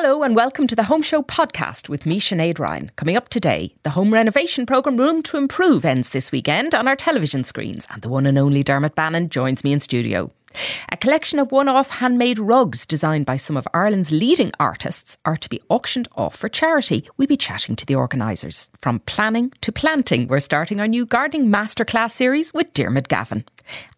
Hello and welcome to the Home Show podcast with me, Sinead Ryan. Coming up today, the home renovation programme Room to Improve ends this weekend on our television screens, and the one and only Dermot Bannon joins me in studio. A collection of one off handmade rugs designed by some of Ireland's leading artists are to be auctioned off for charity. We'll be chatting to the organisers. From planning to planting, we're starting our new gardening masterclass series with Diarmuid Gavin.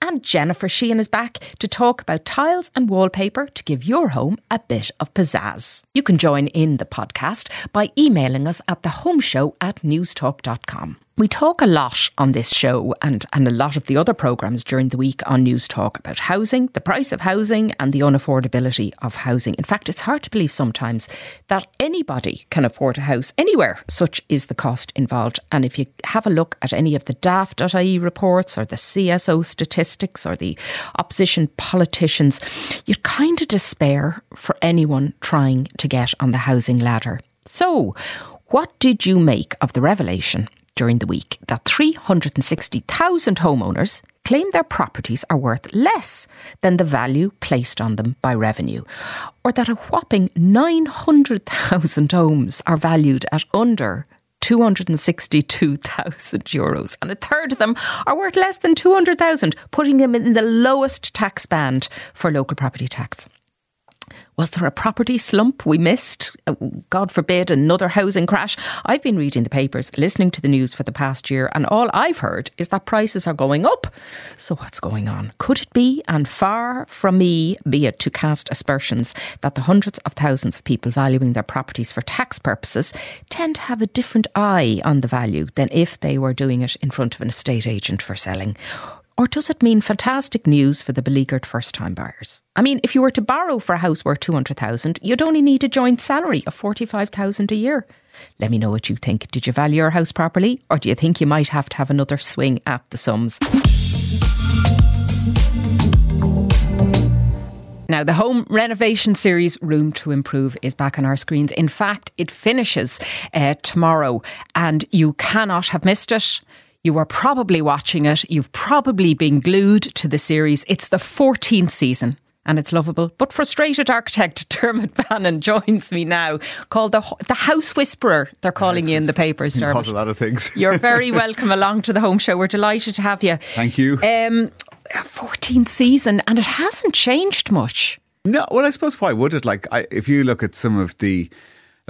And Jennifer Sheahan is back to talk about tiles and wallpaper to give your home a bit of pizzazz. You can join in the podcast by emailing us at thehomeshow at newstalk.com. We talk a lot on this show and, and a lot of the other programmes during the week on Newstalk about housing, the price of housing, and the unaffordability of housing. In fact, it's hard to believe sometimes that anybody can afford a house anywhere. Such is the cost involved. And if you have a look at any of the daft.ie reports or the CSO statistics or the opposition politicians, you kind of despair for anyone trying to get on the housing ladder. So, what did you make of the revelation during the week that 360,000 homeowners claim their properties are worth less than the value placed on them by revenue, or that a whopping 900,000 homes are valued at under 262,000 euros, and a third of them are worth less than 200,000, putting them in the lowest tax band for local property tax. Was there a property slump we missed? Uh, God forbid, another housing crash? I've been reading the papers, listening to the news for the past year, and all I've heard is that prices are going up. So, what's going on? Could it be, and far from me be it to cast aspersions, that the hundreds of thousands of people valuing their properties for tax purposes tend to have a different eye on the value than if they were doing it in front of an estate agent for selling? Or does it mean fantastic news for the beleaguered first time buyers? I mean, if you were to borrow for a house worth 200,000, you'd only need a joint salary of 45,000 a year. Let me know what you think. Did you value your house properly or do you think you might have to have another swing at the sums? Now, the home renovation series Room to Improve is back on our screens. In fact, it finishes uh, tomorrow and you cannot have missed it. You are probably watching it. You've probably been glued to the series. It's the 14th season and it's lovable. But frustrated architect Dermot Bannon joins me now, called the the House Whisperer. They're calling you in the papers. Dermot. A lot of things. You're very welcome along to the home show. We're delighted to have you. Thank you. Um, 14th season, and it hasn't changed much. No, well, I suppose why would it? Like, I, if you look at some of the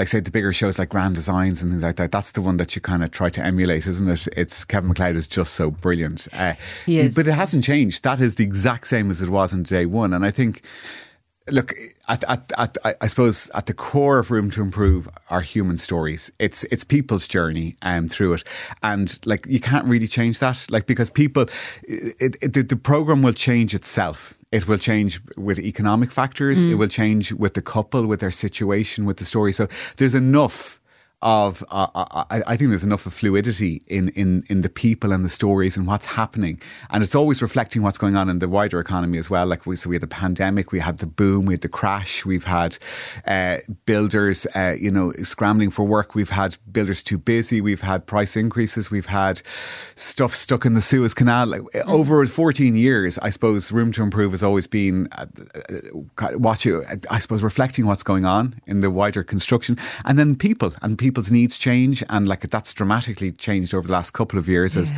like say the bigger shows like Grand Designs and things like that. That's the one that you kind of try to emulate, isn't it? It's Kevin McCloud is just so brilliant. Uh. But it hasn't changed. That is the exact same as it was on day one, and I think look at, at, at, I suppose at the core of room to improve are human stories. It's it's people's journey um, through it. And like you can't really change that. Like because people it, it, the, the program will change itself. It will change with economic factors. Mm. it will change with the couple with their situation with the story. So there's enough of uh, uh, I, I, think there's enough of fluidity in, in in the people and the stories and what's happening, and it's always reflecting what's going on in the wider economy as well. Like we, so we had the pandemic, we had the boom, we had the crash, we've had uh, builders, uh, you know, scrambling for work. We've had builders too busy. We've had price increases. We've had stuff stuck in the Suez Canal. Like, mm. Over 14 years, I suppose room to improve has always been uh, uh watching. I suppose reflecting what's going on in the wider construction, and then people and people people's needs change, and like that's dramatically changed over the last couple of years yeah. as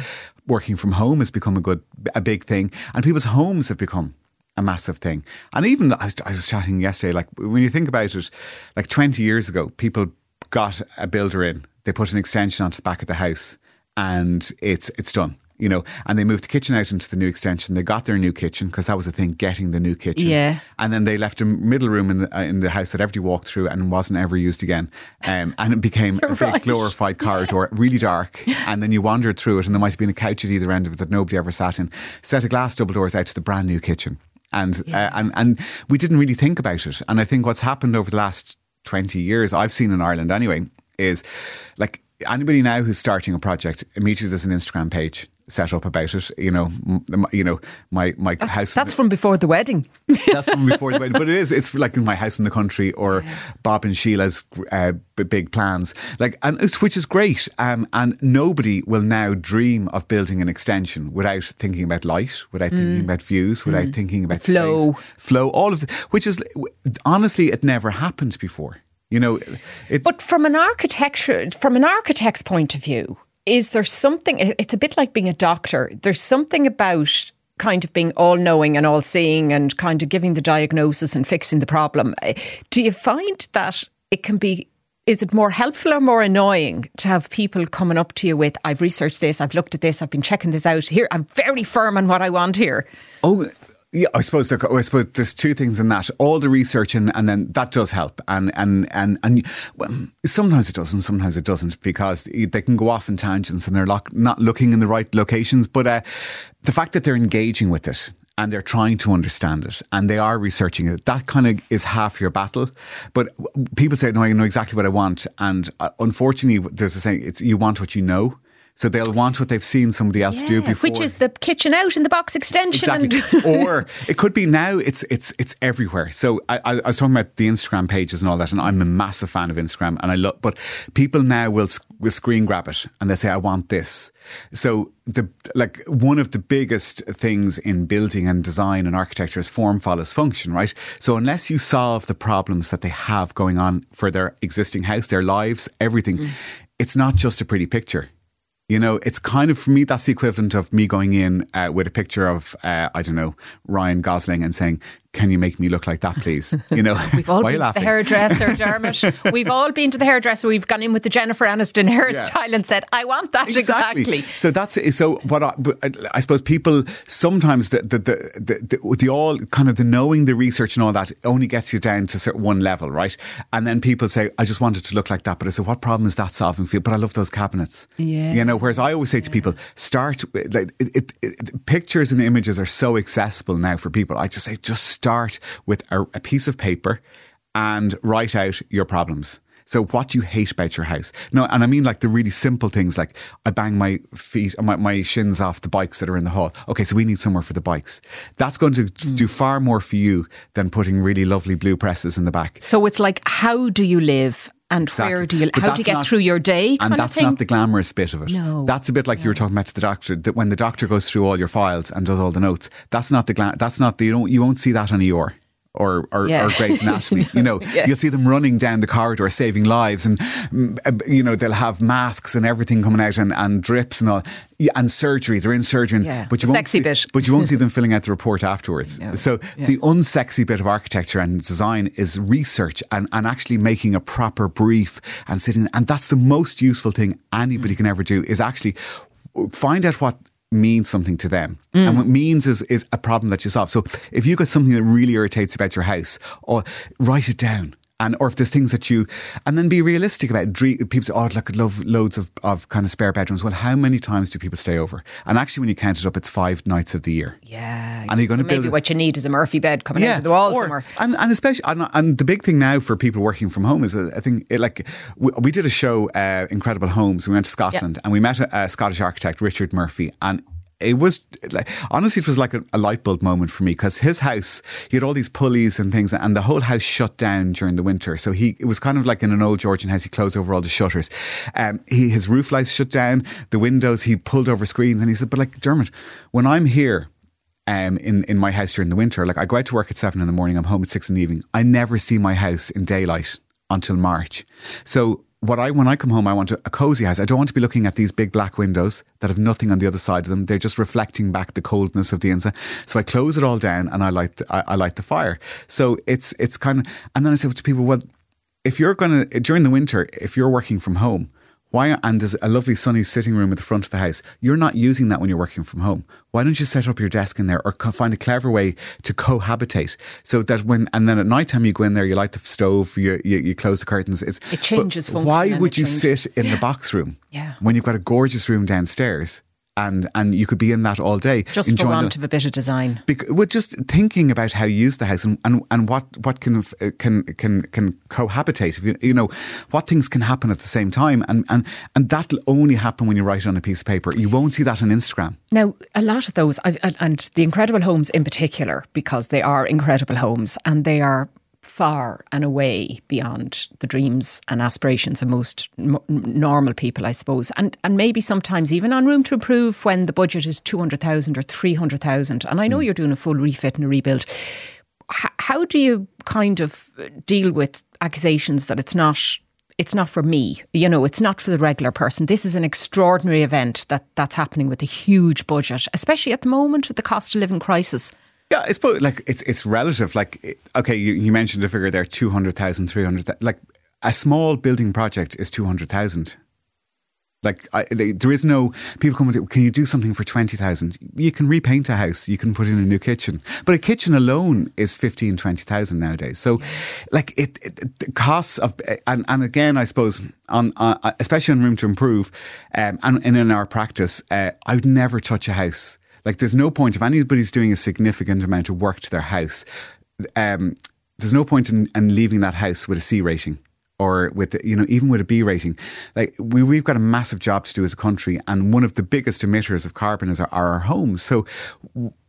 working from home has become a good, a big thing, and people's homes have become a massive thing. And even I was, I was chatting yesterday, like when you think about it, like 20 years ago, people got a builder in, they put an extension onto the back of the house, and it's it's done you know, and they moved the kitchen out into the new extension. They got their new kitchen because that was the thing, getting the new kitchen. Yeah. And then they left a middle room in the, uh, in the house that everybody walked through and wasn't ever used again. Um, and it became a big glorified corridor, really dark. And then you wandered through it and there might have been a couch at either end of it that nobody ever sat in. Set of glass double doors out to the brand new kitchen. And, yeah. uh, and, and we didn't really think about it. And I think what's happened over the last 20 years, I've seen in Ireland anyway, is like anybody now who's starting a project immediately there's an Instagram page set up about it. You know, m- you know, my my that's, house. That's from before the wedding. that's from before the wedding, but it is. It's like my house in the country or. Bob and Sheila's uh, big plans. Like, and which is great. Um, and nobody will now dream of building an extension without thinking about light, without mm. thinking about views, without mm. thinking about flow, space, flow, all of the. Which is honestly, it never happened before. You know, it's but from an architecture, from an architect's point of view, is there something? It's a bit like being a doctor. There's something about kind of being all knowing and all seeing and kind of giving the diagnosis and fixing the problem. Eh, do you find that it can be is it more helpful or more annoying to have people coming up to you with, I've researched this, I've looked at this, I've been checking this out. Here, I'm very firm on what I want here. Oh, yeah, I suppose there, I suppose there's two things in that. All the research and, and then that does help, and and and and well, sometimes it doesn't, sometimes it doesn't, because they can go off in tangents and they're not looking in the right locations. But uh, the fact that they're engaging with it and they're trying to understand it and they are researching it. That kind of is half your battle. But people say, "No, I know exactly what I want," and uh, unfortunately, there's a saying: "It's you want what you know." So they'll want what they've seen somebody else yeah, do before. Which is the kitchen out in the box extension. Exactly. or it could be now it's it's it's everywhere. So I, I, was talking about the Instagram pages and all that, and I'm a massive fan of Instagram and I love but people now will will screen grab it and they say, I want this. So the like one of the biggest things in building and design and architecture is form follows function, right? So unless you solve the problems that they have going on for their existing house, their lives, everything, mm. it's not just a pretty picture you know, it's kind of for me that's the equivalent of me going in uh, with a picture of uh, I don't know Ryan Gosling and saying, can you make me look like that, please? You know, we've all been to the hairdresser, Dermot. we've all been to the hairdresser. We've gone in with the Jennifer Aniston hairstyle yeah. and said, "I want that exactly. exactly." So that's so. What I, uh, I suppose people sometimes the the, the the, the all kind of the knowing the research and all that only gets you down to one level, right? And then people say, "I just wanted to look like that," but I said, "What problem is that solving for you?" But I love those cabinets. Yeah, you know. Whereas I always say to people, start like it, it, it, pictures and images are so accessible now for people. I just say, just start with a, a piece of paper and write out your problems. So what you hate about your house. No, and I mean like the really simple things like I bang my feet, my, my shins off the bikes that are in the hall. Okay, so we need somewhere for the bikes. That's going to mm. do far more for you than putting really lovely blue presses in the back. So it's like, how do you live? And exactly. where do you, how do you get not, through your day? And that's not the glamorous bit of it. No. That's a bit like no. you were talking about to the doctor, that when the doctor goes through all your files and does all the notes, that's not the, glam, that's not the, you, don't, you won't see that on or or, yeah. or Grey's Anatomy. you know, yeah. you'll see them running down the corridor saving lives, and mm, uh, you know they'll have masks and everything coming out and, and drips and all, and surgery. They're in surgery, yeah. but you the won't see, bit. but you won't see them filling out the report afterwards. No. So the unsexy bit of architecture and design is research and and actually making a proper brief and sitting, and that's the most useful thing anybody mm. can ever do is actually find out what means something to them. Mm. And what means is, is a problem that you solve. So if you've got something that really irritates about your house, or write it down and or if there's things that you and then be realistic about it. people say oh look at love loads of, of kind of spare bedrooms. Well how many times do people stay over? And actually when you count it up it's five nights of the year. Yeah and you're going so to build maybe what you need is a Murphy bed coming yeah, into the wall or, somewhere. and, and especially and, and, the big thing now for people working from home is uh, I think it, like we, we, did a show uh, Incredible Homes. We went to Scotland and we met a, a Scottish architect Richard Murphy and it was like honestly it was like a, a light bulb moment for me because his house he had all these pulleys and things and the whole house shut down during the winter. So he it was kind of like in an old Georgian house he closed over all the shutters. Um, he his roof lights shut down the windows he pulled over screens and he said but like Dermot when I'm here um, in in my house during the winter like I go out to work at seven in the morning I'm home at six in the evening. I never see my house in daylight until March. So what I when I come home, I want a, a, cozy house. I don't want to be looking at these big black windows that have nothing on the other side of them. They're just reflecting back the coldness of the inside. So I close it all down and I light the, I, I light the fire. So it's it's kind of and then I say to people, well, if you're going to during the winter, if you're working from home, why, and there's a lovely sunny sitting room at the front of the house. You're not using that when you're working from home. Why don't you set up your desk in there or co- find a clever way to cohabitate so that when, and then at night time you go in there, you light the stove, you, you, you close the curtains. It's, it changes Why would you changes. sit in yeah. the box room yeah. when you've got a gorgeous room downstairs? And and you could be in that all day. Just for want the, of a bit of design. Bec- we're just thinking about how you use the house and, and, and what what can uh, can can can cohabitate. If you, you know what things can happen at the same time, and and and that'll only happen when you write it on a piece of paper. You won't see that on Instagram. Now, a lot of those, and the incredible homes in particular, because they are incredible homes and they are far and away beyond the dreams and aspirations of most m- normal people, I suppose. And and maybe sometimes even on room to improve when the budget is 200,000 or 300,000. And I know mm. you're doing a full refit and a rebuild. h- how do you kind of deal with accusations that it's not it's not for me. You know, it's not for the regular person. This is an extraordinary event that that's happening with a huge budget, especially at the moment with the cost of living crisis. Yeah, I suppose like it's it's relative. Like, okay, you, you mentioned a figure there, 200,000, 300,000. Like a small building project is 200,000. Like, I, there is no people come. To, can you do something for twenty thousand? You can repaint a house. You can put in a new kitchen, but a kitchen alone is 15, 20,000 nowadays. So, like, it, it the costs of and and again, I suppose on, uh, especially on room to improve, um, and, and in our practice, uh, I would never touch a house. Like, there's no point if anybody's doing a significant amount of work to their house. Um, there's no point in, in leaving that house with a C rating or with you know even with a B rating, like we we've got a massive job to do as a country, and one of the biggest emitters of carbon is our, are our homes. So,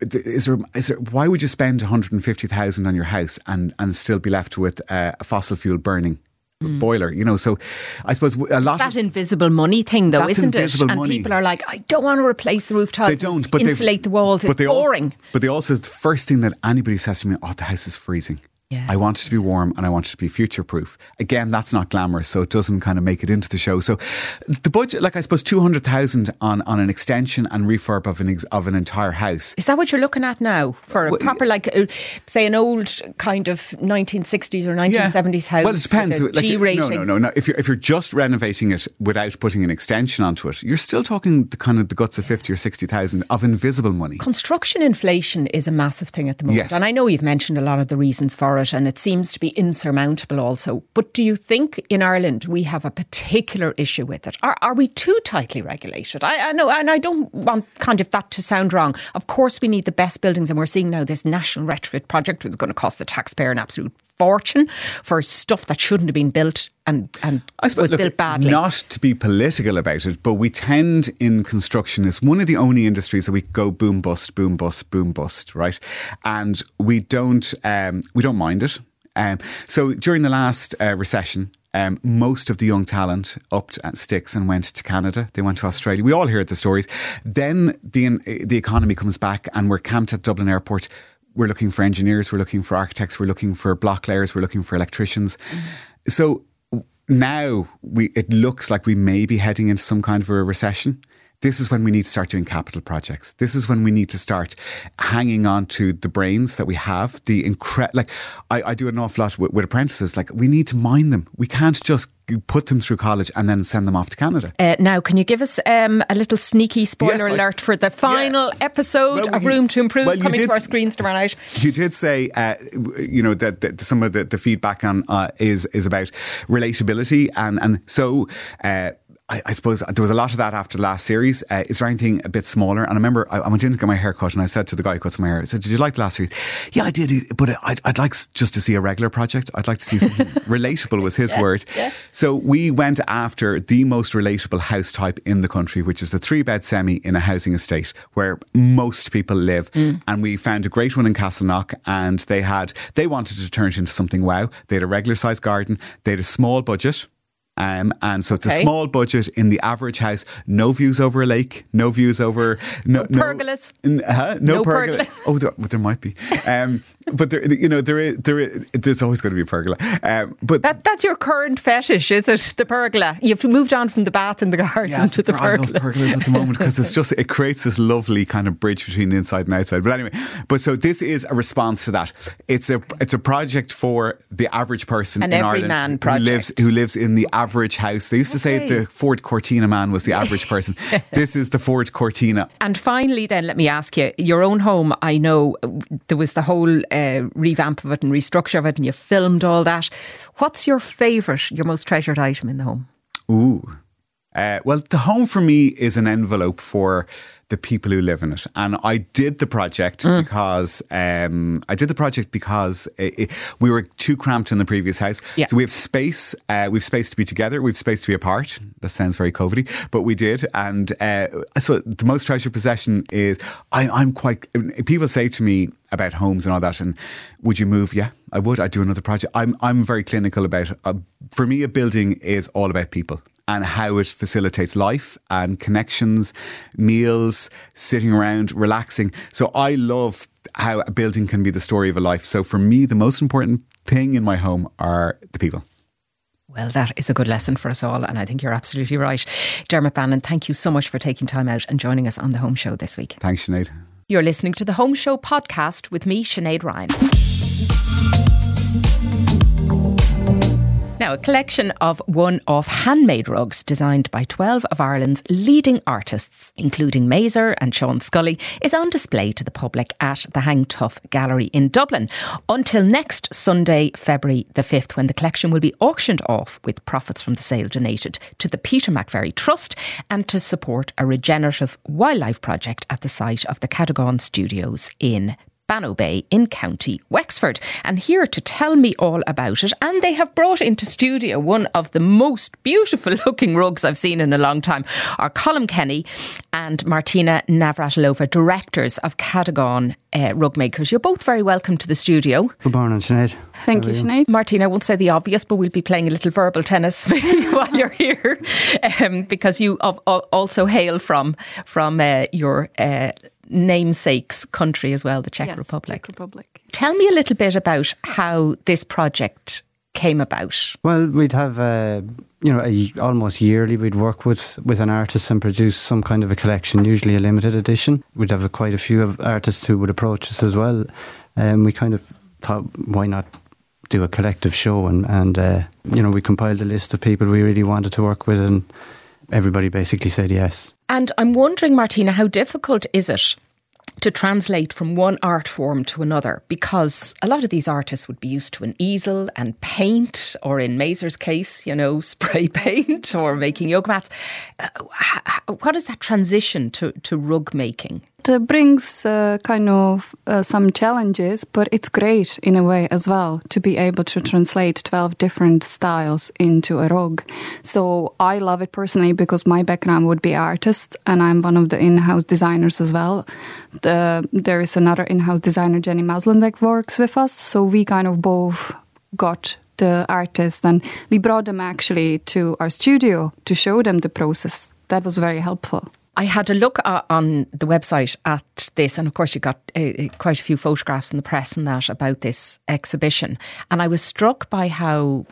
is there is there why would you spend one hundred and fifty thousand on your house and and still be left with uh, a fossil fuel burning? Mm. boiler, you know. So I suppose a lot it's that of, invisible money thing, though, isn't it? And people are like, I don't want to replace the roof tiles. They don't, but insulate the walls. But it's they boring. All, but they also the first thing that anybody says to me, "Oh, the house is freezing." Yeah. I want it to be warm and I want it to be future proof. Again, that's not glamorous, so it doesn't kind of make it into the show. So the budget, like I suppose, two hundred thousand on on an extension and refurb of an ex, of an entire house. Is that what you're looking at now for a proper, like, uh, say, an old kind of nineteen sixties or nineteen seventies house? Well, it depends. Like, no, no, no, no. If you're if you're just renovating it without putting an extension onto it, you're still talking the kind of the guts of fifty or sixty thousand of invisible money. Construction inflation is a massive thing at the moment, yes. and I know you've mentioned a lot of the reasons for it it and it seems to be insurmountable also. But do you think in Ireland we have a particular issue with it? Are, are we too tightly regulated? I, I know, and I don't want kind of that to sound wrong. Of course, we need the best buildings, and we're seeing now this national retrofit project, which is going to cost the taxpayer an absolute fortune for stuff that shouldn't have been built and, and I suppose, was look, built badly. Not to be political about it, but we tend in construction is one of the only industries that we go boom bust, boom bust, boom bust, right? And we don't um, we don't mind it. Um, so during the last uh, recession, um, most of the young talent upped at sticks and went to Canada. They went to Australia. We all heard the stories. Then the the economy comes back, and we're camped at Dublin Airport we're looking for engineers, we're looking for architects, we're looking for block layers, we're looking for electricians. Mm-hmm. So now we it looks like we may be heading into some kind of a recession this is when we need to start doing capital projects. This is when we need to start hanging on to the brains that we have. The incredible, like I, I, do an awful lot with, with, apprentices. Like we need to mine them. We can't just put them through college and then send them off to Canada. Uh, now, can you give us um, a little sneaky spoiler yes, alert I, for the final yeah. episode well, of Room to Improve well, coming did, to our screens tomorrow night? You did say, uh, you know, that, that, some of the, the feedback on uh, is is about relatability, and and so. Uh, I, I, suppose there was a lot of that after the last series. Uh, is there anything a bit smaller? And I remember I, I, went in to get my hair cut and I said to the guy who cuts my hair, I said, Did you like the last series? Yeah, I did. But I'd, I'd like just to see a regular project. I'd like to see something relatable, was his yeah, word. Yeah. So we went after the most relatable house type in the country, which is the three bed semi in a housing estate where most people live. Mm. And we found a great one in Castleknock and they had, they wanted to turn it into something wow. They had a regular sized garden, they had a small budget um, and so it's okay. a small budget in the average house. No views over a lake. No views over no, no pergolas. No, uh, no, no pergola. Oh, there, there might be. Um, but there, you know, there is, there is, there's always going to be a pergola. Um, but that, that's your current fetish, is it? The pergola. You've moved on from the bath in the garden yeah, to the pergola. I love pergolas at the moment because it's just it creates this lovely kind of bridge between the inside and outside. But anyway, but so this is a response to that. It's a it's a project for the average person An in Ireland who lives who lives in the average house. They used to say the Ford Cortina man was the average person. this is the Ford Cortina. And finally, then let me ask you: your own home. I know there was the whole uh, revamp of it and restructure of it, and you filmed all that. What's your favourite, your most treasured item in the home? Ooh. Uh, well, the home for me is an envelope for the people who live in it. And I did the project mm. because um, I did the project because it, it, we were too cramped in the previous house. Yeah. So we have space. Uh, we have space to be together. We have space to be apart. That sounds very COVIDy, but we did. And uh, so the most treasured possession is I, I'm quite. People say to me about homes and all that, and would you move? Yeah, I would. I'd do another project. I'm I'm very clinical about. It. Uh, for me, a building is all about people and how it facilitates life and connections, meals, books, sitting around, relaxing. So I love how a building can be the story of a life. So for me, the most important thing in my home are the people. Well, that is a good lesson for us all, and I think you're absolutely right. Dermot Bannon, thank you so much for taking time out and joining us on the Home Show this week. Thanks, Sinead. You're listening to the Home Show podcast with me, Sinead Ryan. A collection of one off handmade rugs designed by 12 of Ireland's leading artists, including Maser and Sean Scully, is on display to the public at the Hang Tough Gallery in Dublin until next Sunday, February the 5th, when the collection will be auctioned off with profits from the sale donated to the Peter McVerry Trust and to support a regenerative wildlife project at the site of the Ceadogán Studios in Bannow Bay in County Wexford. And here to tell me all about it, and they have brought into studio one of the most beautiful looking rugs I've seen in a long time, are Colm Kenny and Martina Navratilova, directors of Ceadogán uh, Rug Makers. You're both very welcome to the studio. Good morning, Sinead. Thank you, Sinead. Martina, I won't say the obvious, but we'll be playing a little verbal tennis while you're here, um, because you also hail from from uh, your uh, namesake's country as well, the Czech yes, Republic. Czech Republic. Tell me a little bit about how this project came about. Well, we'd have, uh, you know, a, almost yearly we'd work with, with an artist and produce some kind of a collection, usually a limited edition. We'd have a, quite a few of artists who would approach us as well. And um, we kind of thought, why not do a collective show? And, and uh, you know, we compiled a list of people we really wanted to work with and everybody basically said yes. And I'm wondering, Martina, how difficult is it to translate from one art form to another because a lot of these artists would be used to an easel and paint, or in Maser's case, you know, spray paint or making yoga mats. Uh, what is that transition to, to rug making? It uh, brings uh, kind of uh, some challenges, but it's great in a way as well to be able to translate 12 different styles into a rug. So I love it personally because my background would be artist and I'm one of the in-house designers as well. The, there is another in-house designer, Jenny Maslin, that works with us. So we kind of both got the artists and we brought them actually to our studio to show them the process. That was very helpful. I had a look uh, on the website at this, and of course, you got uh, quite a few photographs in the press and that about this exhibition. And I was struck by how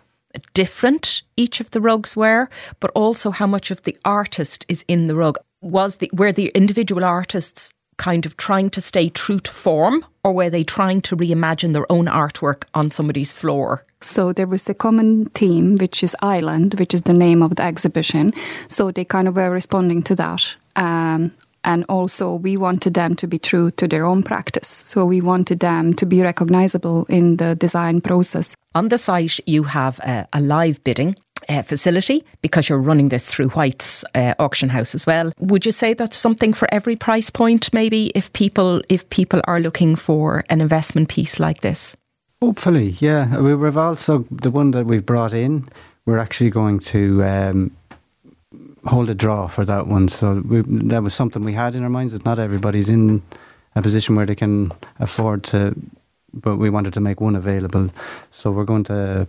different each of the rugs were, but also how much of the artist is in the rug. Was the were the individual artists kind of trying to stay true to form, or were they trying to reimagine their own artwork on somebody's floor? So there was a common theme, which is Island, which is the name of the exhibition. So they kind of were responding to that. Um, and also, we wanted them to be true to their own practice. So we wanted them to be recognizable in the design process. On the site, you have a, a live bidding. Uh, facility because you're running this through White's uh, auction house as well. Would you say that's something for every price point? Maybe if people if people are looking for an investment piece like this. Hopefully, yeah. We've also the one that we've brought in. We're actually going to um, hold a draw for that one. So we, that was something we had in our minds that not everybody's in a position where they can afford to, but we wanted to make one available. So we're going to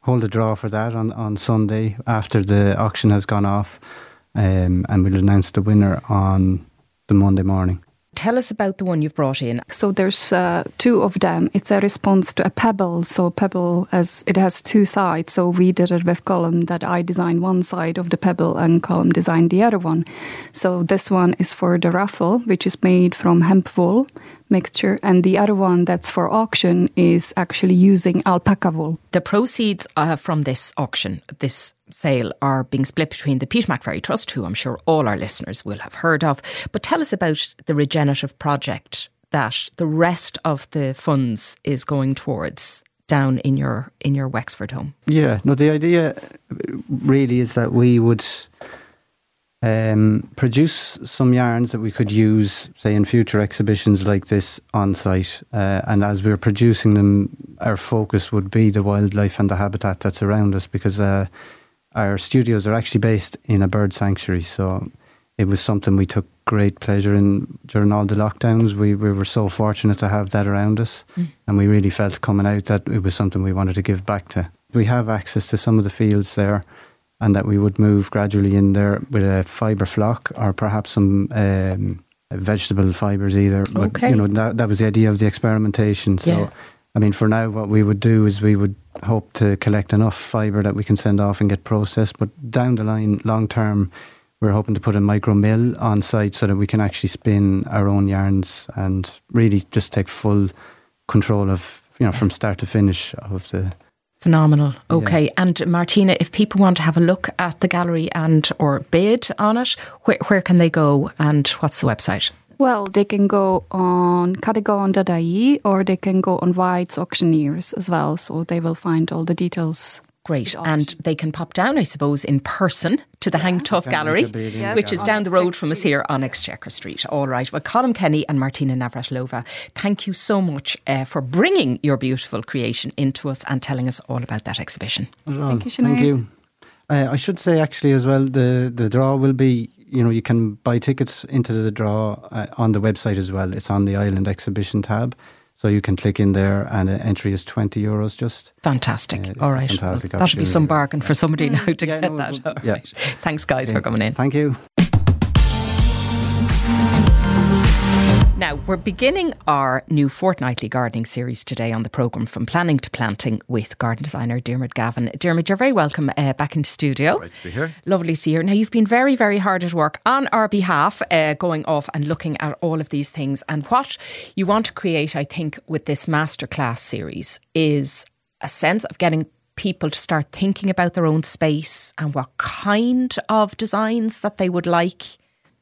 hold a draw for that on, on Sunday after the auction has gone off, um, and we'll announce the winner on the Monday morning. Tell us about the one you've brought in. So there's uh, two of them. It's a response to a pebble. So pebble as it has two sides. So we did it with Colm that I designed one side of the pebble and Colm designed the other one. So this one is for the ruffle, which is made from hemp wool mixture, and the other one that's for auction is actually using alpaca wool. The proceeds uh, from this auction, this sale, are being split between the Peter McVerry Trust, who I'm sure all our listeners will have heard of. But tell us about the regenerative project that the rest of the funds is going towards down in your in your Wexford home. Yeah, no, the idea really is that we would um, produce some yarns that we could use, say, in future exhibitions like this on site. Uh, and as we're producing them, our focus would be the wildlife and the habitat that's around us because uh, our studios are actually based in a bird sanctuary. So it was something we took great pleasure in during all the lockdowns. We, we were so fortunate to have that around us. Mm. And we really felt coming out that it was something we wanted to give back to. We have access to some of the fields there and that we would move gradually in there with a fibre flock or perhaps some um, vegetable fibres either. But, Okay. You know, that, that was the idea of the experimentation. So, Yeah. I mean, for now, what we would do is we would hope to collect enough fibre that we can send off and get processed. But down the line, long term, we're hoping to put a micro mill on site so that we can actually spin our own yarns and really just take full control of, you know, from start to finish of the. Phenomenal. Okay, and Martina, if people want to have a look at the gallery and or bid on it, where, where can they go and what's the website? Well, they can go on ceadogan.ie or they can go on White's Auctioneers as well. So they will find all the details. Great, and they can pop down, I suppose, in person to the Hang Tough Gallery, make a bid in Yes, which is on down the road from us here on Exchequer Street. All right. Well, Colm Kenny and Martina Navratilova, thank you so much uh, for bringing your beautiful creation into us and telling us all about that exhibition. Thank you, Thank you. Uh, I should say actually as well, the, the draw will be, you know, you can buy tickets into the draw uh, on the website as well. It's on the Island Exhibition tab. So you can click in there and uh, entry is 20 euros just. Fantastic. Yeah, it's all a right. fantastic Well, that'll be some bargain for somebody now to Yeah, get no, that. All yeah. right. Thanks, guys, for coming in. Thank you. Now, we're beginning our new fortnightly gardening series today on the programme From Planning to Planting with garden designer Diarmuid Gavin. Dermot, you're very welcome uh, back in studio. Great to be here. Lovely to see you. Now, you've been very, very hard at work on our behalf, uh, going off and looking at all of these things. And what you want to create, I think, with this masterclass series is a sense of getting people to start thinking about their own space and what kind of designs that they would like.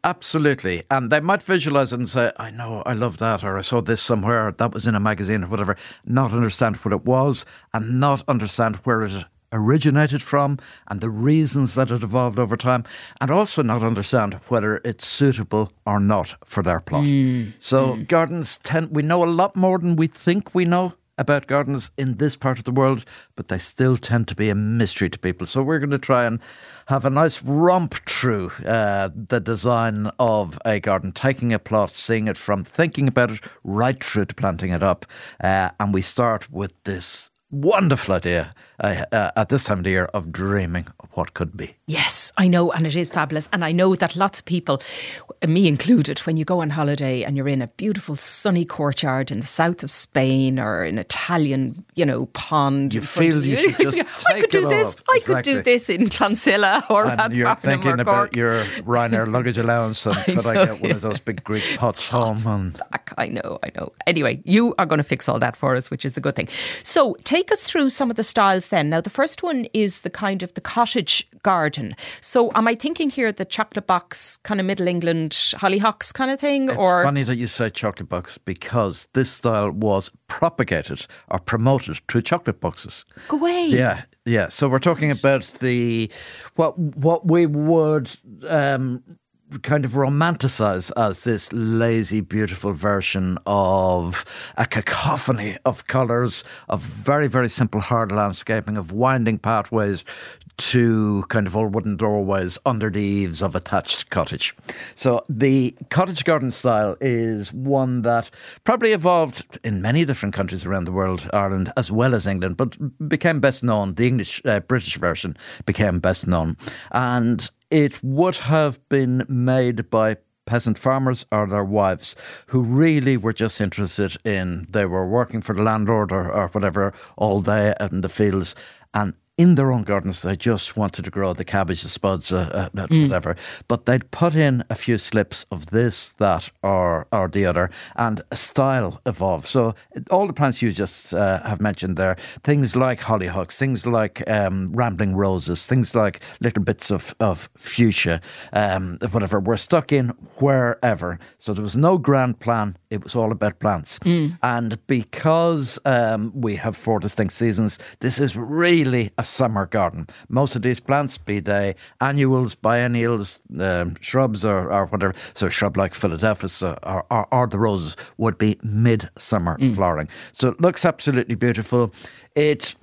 Absolutely. And they might visualize it and say, I know, I love that, or I saw this somewhere, or that was in a magazine, or whatever. Not understand what it was and not understand where it originated from and the reasons that it evolved over time, and also not understand whether it's suitable or not for their plot. Hmm. So, hmm. gardens tend, we know a lot more than we think we know. About gardens in this part of the world, but they still tend to be a mystery to people. So, we're going to try and have a nice romp through uh, the design of a garden, taking a plot, seeing it from thinking about it right through to planting it up. Uh, and we start with this wonderful idea uh, uh, at this time of the year of dreaming of what could be. Yes, I know, and it is fabulous. And I know that lots of people, me included, when you go on holiday and you're in a beautiful sunny courtyard in the south of Spain or an Italian, you know, pond, You feel of you should just I could do this. off. I could do this in Clonsilla or And at you're thinking or about your Ryanair luggage allowance and could I get one of those big Greek pots home? And back. I know, I know. Anyway, you are going to fix all that for us, which is the good thing. So, take us through some of the styles then. Now, the first one is the kind of the cottage garden. So, am I thinking here the chocolate box, kind of Middle England hollyhocks kind of thing, It's or funny that you say chocolate box because this style was propagated or promoted through chocolate boxes. go away? Yeah, yeah. So we're talking about the what what we would um, kind of romanticize as this lazy, beautiful version of a cacophony of colours, of very, very simple hard landscaping, of winding pathways to kind of old wooden doorways under the eaves of a thatched cottage. So the cottage garden style is one that probably evolved in many different countries around the world, Ireland as well as England, but became best known. The English uh, British version became best known, and it would have been made by peasant farmers or their wives who really were just interested in they were working for the landlord or, or whatever all day out in the fields and in their own gardens they just wanted to grow the cabbage the spuds uh, uh, whatever. But they'd put in a few slips of this that or or the other and a style evolved. So all the plants you just uh, have mentioned there things like hollyhocks things like um, rambling roses things like little bits of, of fuchsia um, whatever were stuck in wherever. So there was no grand plan. It was all about plants. And because um, we have four distinct seasons this is really a summer garden. Most of these plants be they annuals biennials um, shrubs or, or whatever so shrub like philadelphus or, or, or the roses would be midsummer flowering. So it looks absolutely beautiful. It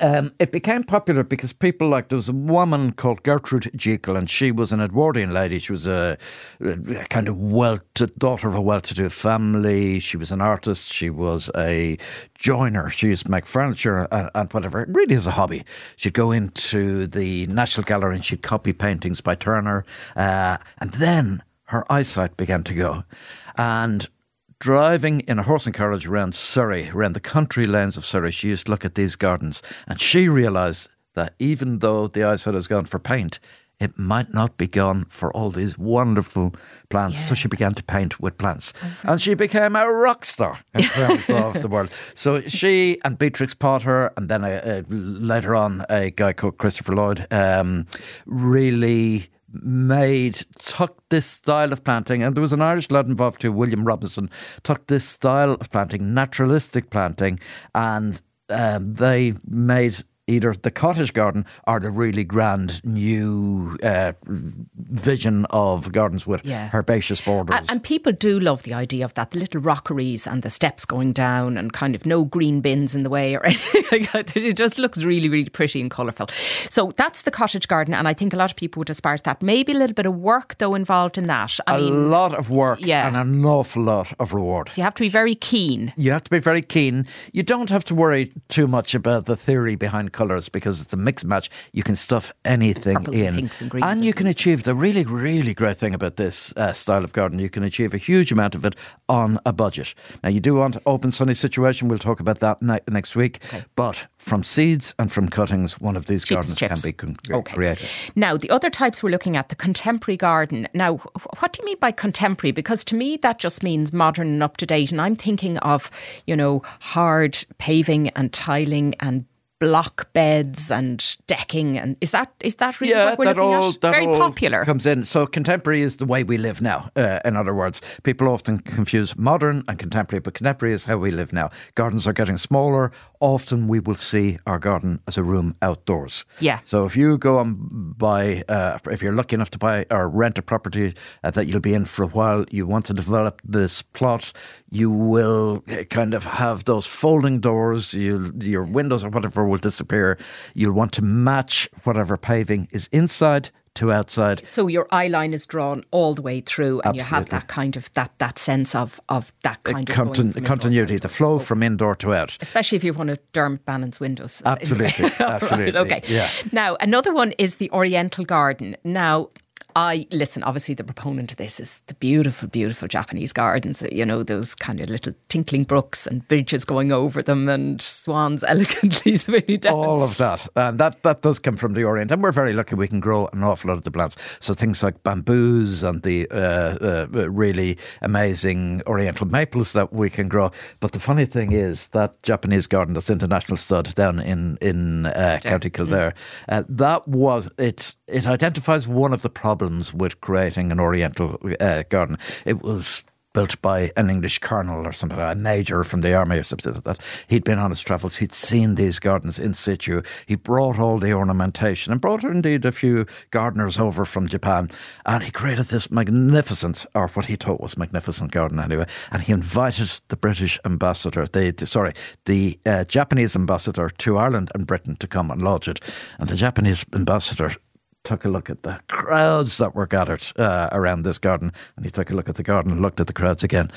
um, it became popular because people like there was a woman called Gertrude Jekyll, and she was an Edwardian lady. She was a, a kind of well daughter of a well-to-do family. She was an artist. She was a joiner. She used to make furniture and, and whatever. It really is a hobby. She'd go into the National Gallery and she'd copy paintings by Turner, uh, and then her eyesight began to go. And driving in a horse and carriage around Surrey, around the country lanes of Surrey, she used to look at these gardens and she realised that even though the eyesight has gone for paint, it might not be gone for all these wonderful plants. So she began to paint with plants. and she became a rock star in terms of the world. So she and Beatrix Potter, and then uh, later on a guy called Christopher Lloyd, um, really made took this style of planting and there was an Irish lad involved too William Robinson took this style of planting naturalistic planting and um, they made either the cottage garden or the really grand new uh, vision of gardens with Yeah. herbaceous borders. And, and people do love the idea of that, the little rockeries and the steps going down and kind of no green bins in the way or anything like that. It just looks really, really pretty and colourful. So that's the cottage garden, and I think a lot of people would aspire to that. Maybe a little bit of work, though, involved in that. I a mean, a lot of work yeah. and an awful lot of reward. you have to be very keen. You have to be very keen. You don't have to worry too much about the theory behind colours because it's a mix match. You can stuff anything Purples and in. and greens and you can achieve the really, really great thing about this uh, style of garden. You can achieve a huge amount of it on a budget. Now, you do want open, sunny situation. We'll talk about that ne- next week. But from seeds and from cuttings, one of these Cheap gardens can be con- Okay. created. Now, the other types we're looking at, the contemporary garden. Now, what do you mean by contemporary? Because to me, that just means modern and up to date. And I'm thinking of, you know, hard paving and tiling and block beds and decking. And is that is that really yeah, what we're that looking all at? that Very all popular. comes in. So contemporary is the way we live now. Uh, in other words, people often confuse modern and contemporary, but contemporary is how we live now. Gardens are getting smaller. Often we will see our garden as a room outdoors. Yeah. So if you go and buy, uh, if you're lucky enough to buy or rent a property uh, that you'll be in for a while, you want to develop this plot, you will uh, kind of have those folding doors. You, your windows or whatever will disappear. You'll want to match whatever paving is inside to outside. so your eye line is drawn all the way through, and you have that kind of that that sense of of that kind of Continu- going from indoor continuity, the flow from indoor to out. especially if you want to Dermot Bannon's windows. Absolutely, Right, absolutely, okay. yeah. Now, another one is the Oriental Garden. Now, I listen. Obviously, the proponent of this is the beautiful, beautiful Japanese gardens. You know those kind of little tinkling brooks and bridges going over them, and swans elegantly swimming down. all of that, and that that does come from the Orient, and we're very lucky we can grow an awful lot of the plants. So things like bamboos and the uh, uh, really amazing Oriental maples that we can grow. But the funny thing is that Japanese garden that's Irish National Stud down in in uh, County Kildare, uh, that was it. It identifies one of the problems with creating an Oriental uh, garden. It was built by an English colonel or something, a major from the army or something like that. He'd been on his travels. He'd seen these gardens in situ. He brought all the ornamentation and brought indeed a few gardeners over from Japan. And he created this magnificent, or what he thought was magnificent garden anyway. And he invited the British ambassador, the, the- sorry, the uh, Japanese ambassador to Ireland and Britain to come and lodge it. And the Japanese ambassador took a look at the crowds that were gathered uh, around this garden. And he took a look at the garden and looked at the crowds again.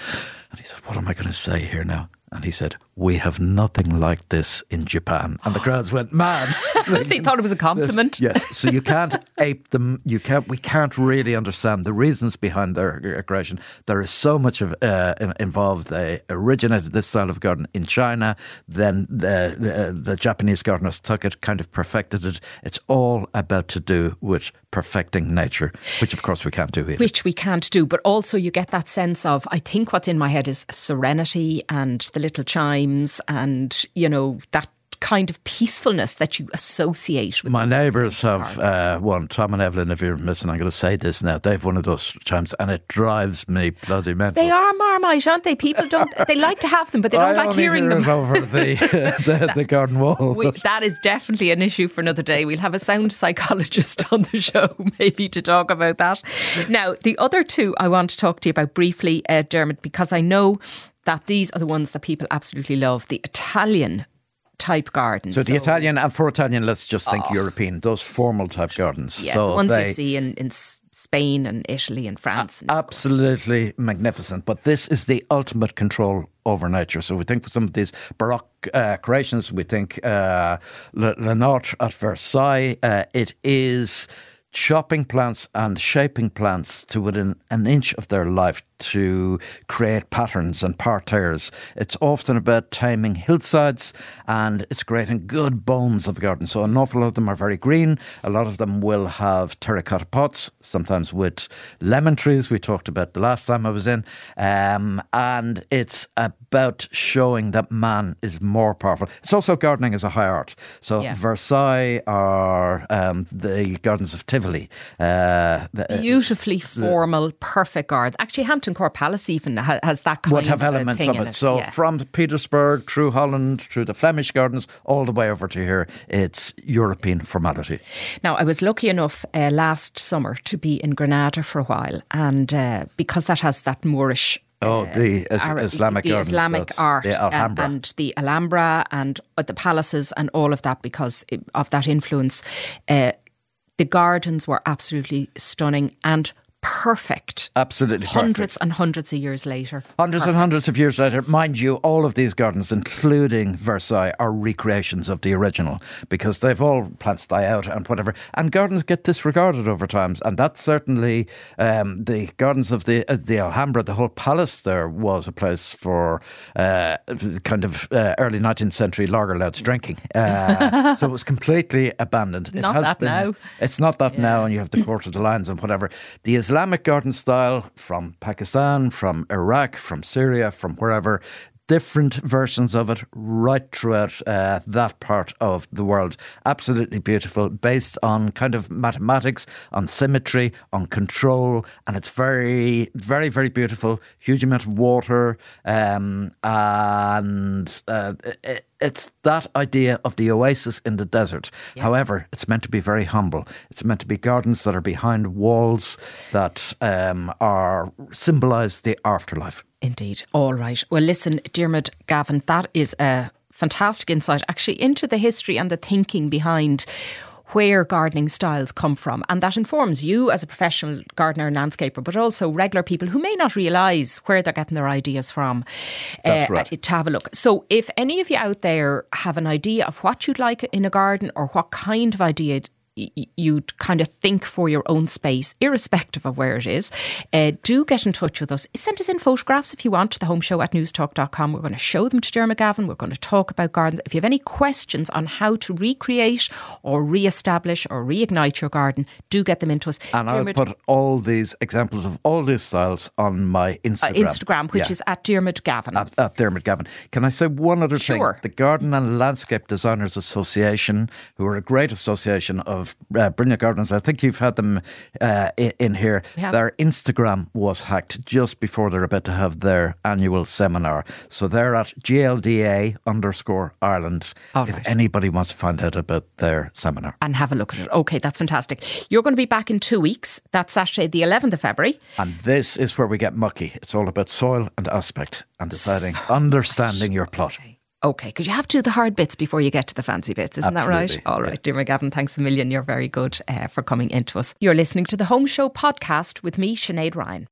And he said, What am I going to say here now? And he said, We have nothing like this in Japan. And the crowds went mad. they thought it was a compliment. Yes, so you can't ape them. You can't. We can't really understand the reasons behind their aggression. There is so much of uh, involved. They originated this style of garden in China. Then the, the the Japanese gardeners took it, kind of perfected it. It's all about to do with perfecting nature, which of course we can't do here. which we can't do. But also, you get that sense of, I think what's in my head is serenity and the little chimes and, you know, that kind of peacefulness that you associate with My neighbours have uh, one. Tom and Evelyn, if you're missing, I'm going to say this now. They've one of those chimes, and it drives me bloody mental. They are marmite, aren't they? People don't, they like to have them, but they don't I like hearing hear them. over the the, the garden wall. We, that is definitely an issue for another day. We'll have a sound psychologist on the show, maybe, to talk about that. Now, the other two I want to talk to you about briefly, uh, Dermot, because I know that these are the ones that people absolutely love the Italian type gardens. So the Italian and for Italian, let's just think European, those formal type gardens. Oh. yeah, so the ones they, you see in, in Spain and Italy and France. and Absolutely magnificent. But this is the ultimate control over nature. So we think for some of these Baroque uh, creations, we think uh, Le, Le Notre at Versailles. Uh, it is chopping plants and shaping plants to within an inch of their life to create patterns and parterres. It's often about taming hillsides and it's creating good bones of the garden. So an awful lot of them are very green. A lot of them will have terracotta pots, sometimes with lemon trees. We talked about the last time I was in. Um, and it's about showing that man is more powerful. It's also gardening as a high art. So Yeah. Versailles are um, the gardens of Tivoli. Uh, the- Beautifully formal, perfect garden. Actually, Hampton Court Palace even ha- has that kind would have of elements thing of in it. So yeah. from Petersburg through Holland, through the Flemish gardens, all the way over to here, it's European formality. Now, I was lucky enough uh, last summer to be in Granada for a while, and uh, because that has that Moorish. Oh, the is- Ara- Islamic the gardens, Islamic art, the Alhambra. and the Alhambra, and uh, the palaces, and all of that, because of that influence. Uh, the gardens were absolutely stunning and perfect. Absolutely perfect. Hundreds and hundreds of years later. Hundreds and hundreds of years later, mind you, all of these gardens, including Versailles, are recreations of the original because they've all plants die out and whatever. And gardens get disregarded over time, and that's certainly um, the gardens of the uh, the Alhambra. The whole palace there was a place for uh, kind of uh, early nineteenth century lager drinking. Uh, so it was completely abandoned. It Not has that been- now. It's not that now, and you have the Court of the Lions and whatever. The Islamic garden style from Pakistan, from Iraq, from Syria, from wherever. Different versions of it right throughout uh, that part of the world. Absolutely beautiful, based on kind of mathematics, on symmetry, on control, and it's very, very, very beautiful. Huge amount of water, um, and uh, it, it's that idea of the oasis in the desert. However, it's meant to be very humble. It's meant to be gardens that are behind walls that um, are symbolise the afterlife. Indeed. All right. Well, listen, Diarmuid Gavin, that is a fantastic insight actually into the history and the thinking behind where gardening styles come from. And that informs you as a professional gardener and landscaper, but also regular people who may not realise where they're getting their ideas from. That's uh, right. To have a look. So, if any of you out there have an idea of what you'd like in a garden or what kind of idea you'd kind of think for your own space, irrespective of where it is, uh, do get in touch with us. Send us in photographs if you want to the home show at newstalk.com. We're going to show them to Diarmuid Gavin. We're going to talk about gardens. If you have any questions on how to recreate or re-establish or reignite your garden, do get them into us. And I'll put all these examples of all these styles on my uh, Instagram. Instagram, which Yeah. is at Diarmuid Gavin. at, at Diarmuid Gavin. Can I say one other Sure. thing? The Garden and Landscape Designers Association, who are a great association of uh, brilliant Gardens. I think you've had them uh, in, here. Their Instagram was hacked just before they're about to have their annual seminar. So they're at GLDA underscore Ireland if anybody wants to find out about their seminar. and have a look at it. Okay, that's fantastic. You're going to be back in two weeks. That's Saturday, the 11th of February. And this is where we get mucky. It's all about soil and aspect and deciding, understanding your plot. Okay, because you have to do the hard bits before you get to the fancy bits, isn't that right? Absolutely, All right, Diarmuid Gavin, thanks a million. You're very good uh, for coming into us. You're listening to the Home Show podcast with me, Sinead Ryan.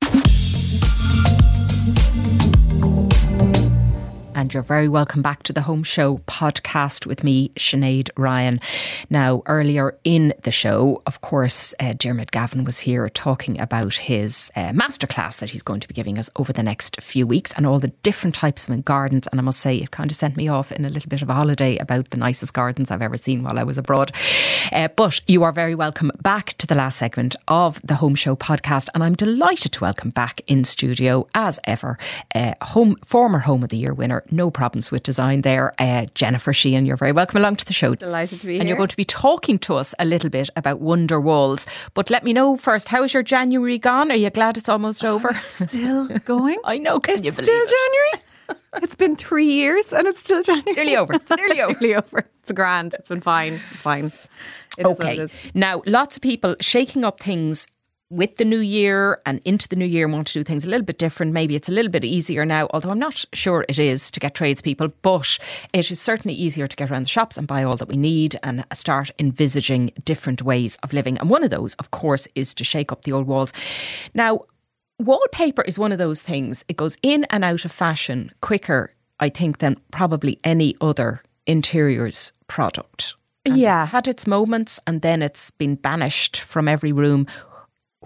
And you're very welcome back to the Home Show podcast with me, Sinead Ryan. Now, earlier in the show, of course, uh, Diarmuid Gavin was here talking about his uh, masterclass that he's going to be giving us over the next few weeks and all the different types of gardens. And I must say, it kind of sent me off in a little bit of a holiday about the nicest gardens I've ever seen while I was abroad. Uh, but you are very welcome back to the last segment of the Home Show podcast. And I'm delighted to welcome back in studio, as ever, uh, home former Home of the Year winner, no problems with design there, uh, Jennifer Sheahan. You're very welcome along to the show. Delighted to be and here. And you're going to be talking to us a little bit about Wonder Walls. But let me know first, how's your January gone? Are you glad it's almost over? still going. I know, can it's you believe still it? January. It's been three years and it's still January. Nearly over. It's nearly over. nearly over. It's grand. It's been fine. It's fine. It okay. it is. Now, lots of people shaking up things with the new year and into the new year and want to do things a little bit different. Maybe it's a little bit easier now, although I'm not sure it is to get tradespeople, but it is certainly easier to get around the shops and buy all that we need and start envisaging different ways of living. And one of those, of course, is to shake up the old walls. Now, wallpaper is one of those things. It goes in and out of fashion quicker, I think, than probably any other interiors product. and Yeah. it's had its moments and then it's been banished from every room.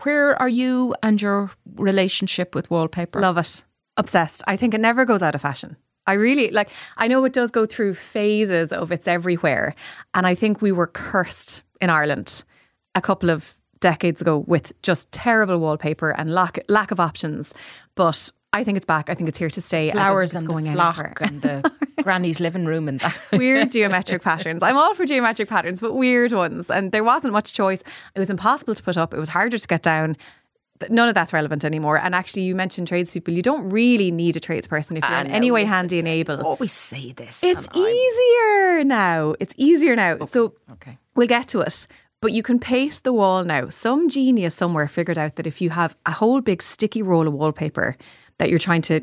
Where are you and your relationship with wallpaper? Love it. Obsessed. I think it never goes out of fashion. I really like I know it does go through phases of it's everywhere. And I think we were cursed in Ireland a couple of decades ago with just terrible wallpaper and lack lack of options. But I think it's back. I think it's here to stay. Flowers and going the flock and the granny's living room and that. weird geometric patterns. I'm all for geometric patterns, but weird ones. And there wasn't much choice. It was impossible to put up. It was harder to get down. None of that's relevant anymore. And actually, you mentioned tradespeople. You don't really need a tradesperson if you're I in know, any way handy and able. always say this. It's and I'm- easier now. It's easier now. So Okay. we'll get to it. But you can paste the wall now. Some genius somewhere figured out that if you have a whole big sticky roll of wallpaper that you're trying to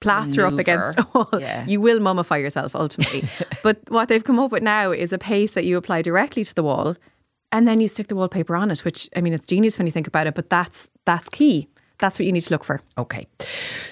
plaster up against a wall, Yeah. you will mummify yourself ultimately. but what they've come up with now is a paste that you apply directly to the wall and then you stick the wallpaper on it, which I mean it's genius when you think about it, but that's that's key. That's what you need to look for. Okay.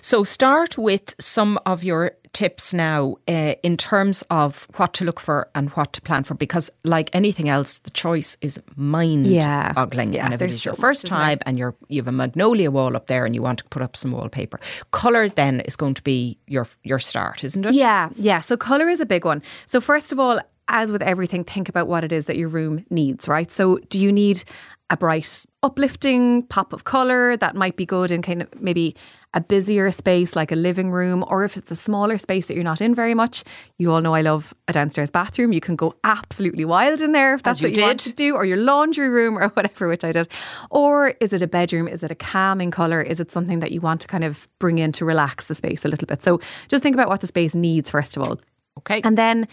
So start with some of your tips now uh, in terms of what to look for and what to plan for because like anything else the choice is mind Yeah. boggling Yeah, and if it's your so first time and you're you have a magnolia wall up there and you want to put up some wallpaper color then is going to be your your start isn't it Yeah, yeah. So color is a big one. So first of all, as with everything, think about what it is that your room needs, right? So do you need a bright, uplifting pop of color that might be good in kind of maybe a busier space like a living room, or if it's a smaller space that you're not in very much. You all know I love a downstairs bathroom. You can go absolutely wild in there if that's you what you want to do, or your laundry room or whatever, which I did. Or is it a bedroom? Is it a calming colour? Is it something that you want to kind of bring in to relax the space a little bit? So just think about what the space needs first of all. okay And then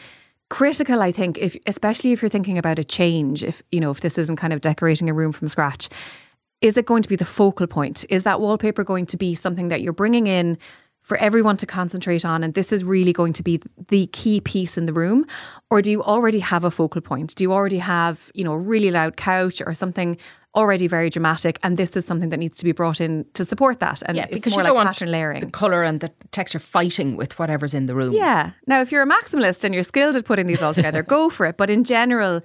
critical, I think, if especially if you're thinking about a change, if you know, if this isn't kind of decorating a room from scratch, is it going to be the focal point? Is that wallpaper going to be something that you're bringing in for everyone to concentrate on and this is really going to be the key piece in the room. Or do you already have a focal point? Do you already have you know a really loud couch or something already very dramatic and this is something that needs to be brought in to support that? And yeah it's because more you like don't want pattern layering. the color and the texture fighting with whatever's in the room. Yeah. Now, if you're a maximalist and you're skilled at putting these all together, go for it. But in general,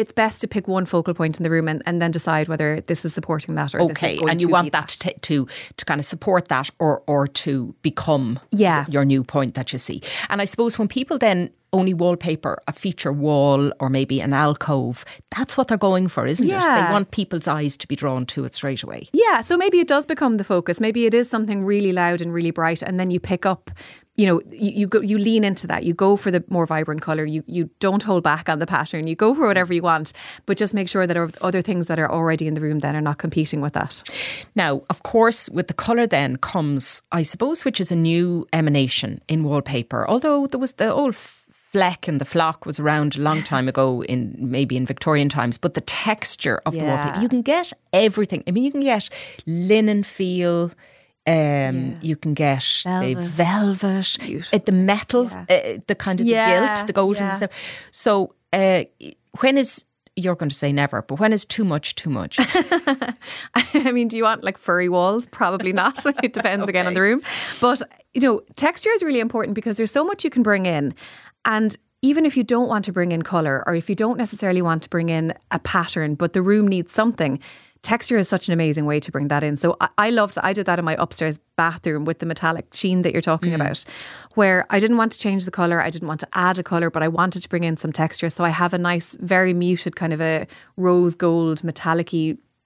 it's best to pick one focal point in the room and, and then decide whether this is supporting that or this okay and you want be that to, to to kind of support that or or to become Yeah. your new point that you see and i suppose when people then only wallpaper a feature wall or maybe an alcove that's what they're going for isn't it Yeah. they want people's eyes to be drawn to it straight away Yeah, so maybe it does become the focus. Maybe it is something really loud and really bright, and then you pick up. You know, you, you go, you lean into that. You go for the more vibrant color. You you don't hold back on the pattern. You go for whatever you want, but just make sure that other things that are already in the room then are not competing with that. Now, of course, with the colour then comes, I suppose, which is a new emanation in wallpaper. Although there was the old fleck and the flock was around a long time ago in maybe in Victorian times, but the texture of the wallpaper, you can get everything. I mean, you can get linen feel. Um, You can get the velvet, uh, the metal, uh, the kind of Yeah, the gilt, the gold and yeah. the. So, uh, when is you're going to say never, but when is too much too much? I mean, do you want like furry walls? Probably not. it depends again on the room. But, you know, texture is really important because there's so much you can bring in. And even if you don't want to bring in colour or if you don't necessarily want to bring in a pattern, but the room needs something, texture is such an amazing way to bring that in. So I, I love that. I did that in my upstairs bathroom with the metallic sheen that you're talking mm. about, where I didn't want to change the colour, I didn't want to add a colour, but I wanted to bring in some texture. So I have a nice, very muted kind of a rose gold metallic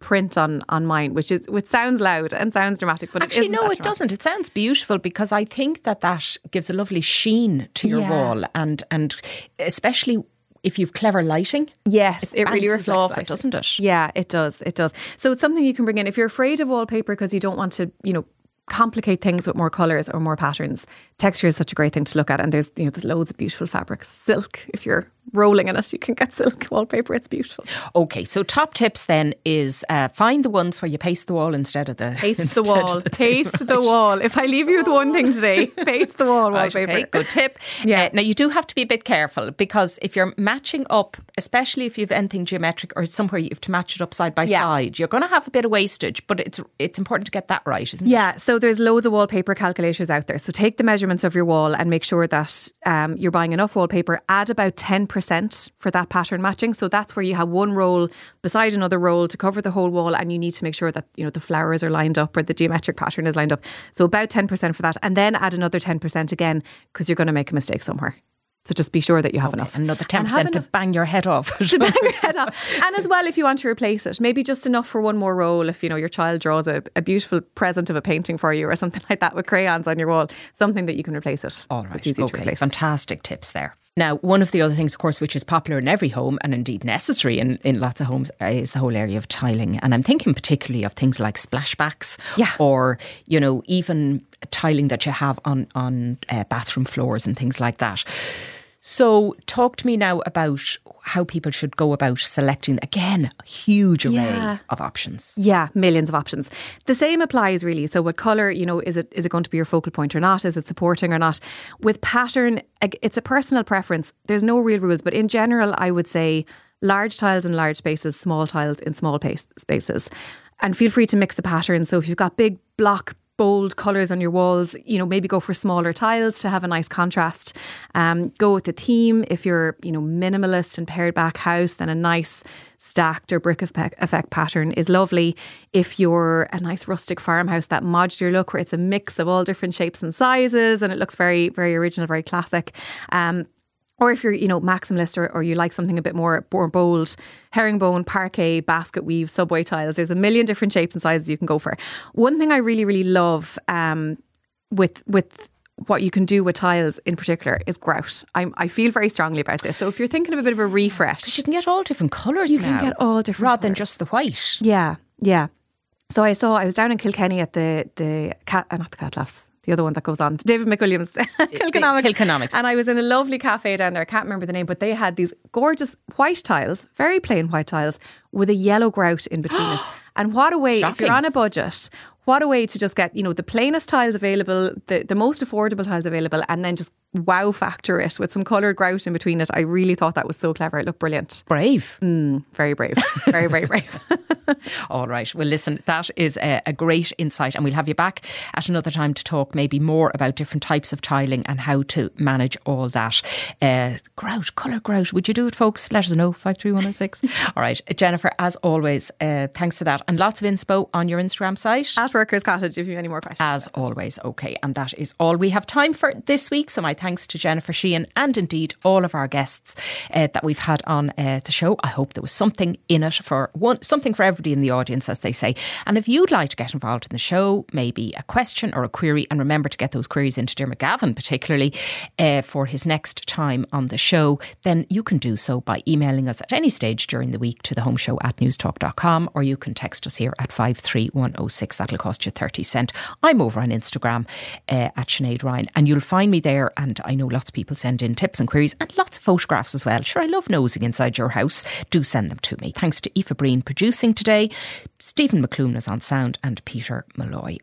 print on on mine, which is which sounds loud and sounds dramatic, but Actually, no, it doesn't. It sounds beautiful because I think that that gives a lovely sheen to your Yeah. wall, and and especially if you've clever lighting, Yes, it, really reflects off it, doesn't it? Yeah, it does. It does. So it's something you can bring in if you're afraid of wallpaper because you don't want to, you know, complicate things with more colors or more patterns. Texture is such a great thing to look at, and there's you know there's loads of beautiful fabrics. Silk, if you're rolling in it, you can get silk wallpaper. It's beautiful. Okay, so top tips then is uh, find the ones where you paste the wall instead of the Paste the wall. the- Paste the wall. If I leave you with one thing today, paste the wall wallpaper. okay, good tip. Yeah. Uh, now you do have to be a bit careful because if you're matching up, especially if you've anything geometric or somewhere you have to match it up side by Yeah. side, you're going to have a bit of wastage. But it's it's important to get that right, isn't it? Yeah, so there's loads of wallpaper calculators out there. So take the measurements of your wall and make sure that um, you're buying enough wallpaper. Add about 10% 10% for that pattern matching. So that's where you have one roll beside another roll to cover the whole wall and you need to make sure that, you know, the flowers are lined up or the geometric pattern is lined up. So about 10% for that and then add another 10% again because you're going to make a mistake somewhere. So just be sure that you have Okay, enough. Another 10% have to bang your head off. to bang your head off. And as well, if you want to replace it, maybe just enough for one more roll. If you know your child draws a, a beautiful present of a painting for you or something like that with crayons on your wall, something that you can replace it. All right. It's easy to okay. replace. Fantastic tips there. Now, one of the other things, of course, which is popular in every home and indeed necessary in, in lots of homes uh, is the whole area of tiling. And I'm thinking particularly of things like splashbacks Yeah. or, you know, even tiling that you have on, on uh, bathroom floors and things like that. So, talk to me now about how people should go about selecting, again, a huge array Yeah. of options. Yeah, millions of options. The same applies really. So what color, you know, is it is it going to be your focal point or not? Is it supporting or not? With pattern, it's a personal preference. There's no real rules, but in general, I would say large tiles in large spaces, small tiles in small pace, spaces. And feel free to mix the patterns. So if you've got big block bold colours on your walls, you know, maybe go for smaller tiles to have a nice contrast. Um, go with the theme. If you're, you know, minimalist and pared back house, then a nice stacked or brick effect pattern is lovely. If you're a nice rustic farmhouse, that modular look where it's a mix of all different shapes and sizes and it looks very, very original, very classic. Um, or if you're, you know, maximalist or, or you like something a bit more, more bold, herringbone, parquet, basket weave, subway tiles. There's a million different shapes and sizes you can go for. One thing I really, really love um, with with what you can do with tiles in particular is grout. I, I feel very strongly about this. So if you're thinking of a bit of a refresh, You can get all different colours You now. can get all different Rather than just the white. yeah, yeah. So I saw I was down in Kilkenny at the the cat, uh, not the cat laughs. The other one that goes on, David McWilliams, Kilkenomics. Kilkenomics. And I was in a lovely cafe down there. I can't remember the name, but they had these gorgeous white tiles, very plain white tiles, with a yellow grout in between it. And what a way, if you're on a budget, what a way to just get, you know, the plainest tiles available, the, the most affordable tiles available, and then just wow factor it with some coloured grout in between it. I really thought that was so clever. It looked brilliant. Brave. Very brave. Very, very brave. All right. Well, listen, that is a, a great insight, and we'll have you back at another time to talk maybe more about different types of tiling and how to manage all that. Uh, grout, colour grout. Would you do it, folks? Let us know. 53106. all right. Jennifer, as always, uh, thanks for that. And lots of inspo on your Instagram site. At Workers Cottage, if you have any more questions. As always, okay. And that is all we have time for this week. So, my thanks to Jennifer Sheahan and indeed all of our guests uh, that we've had on uh, the show. I hope there was something in it for one, something for everybody in the audience, as they say. And if you'd like to get involved in the show, maybe a question or a query, and remember to get those queries into Diarmuid Gavin, particularly uh, for his next time on the show, then you can do so by emailing us at any stage during the week to the home show at newstalk.com or you can text us here at 53106. That'll cost you 30 cent. I'm over on Instagram uh, at Sinead Ryan and you'll find me there. And I know lots of people send in tips and queries and lots of photographs as well. Sure, I love nosing inside your house. Do send them to me. Thanks to Aoife Breen producing today. Stephen McClune is on sound and Peter Malloy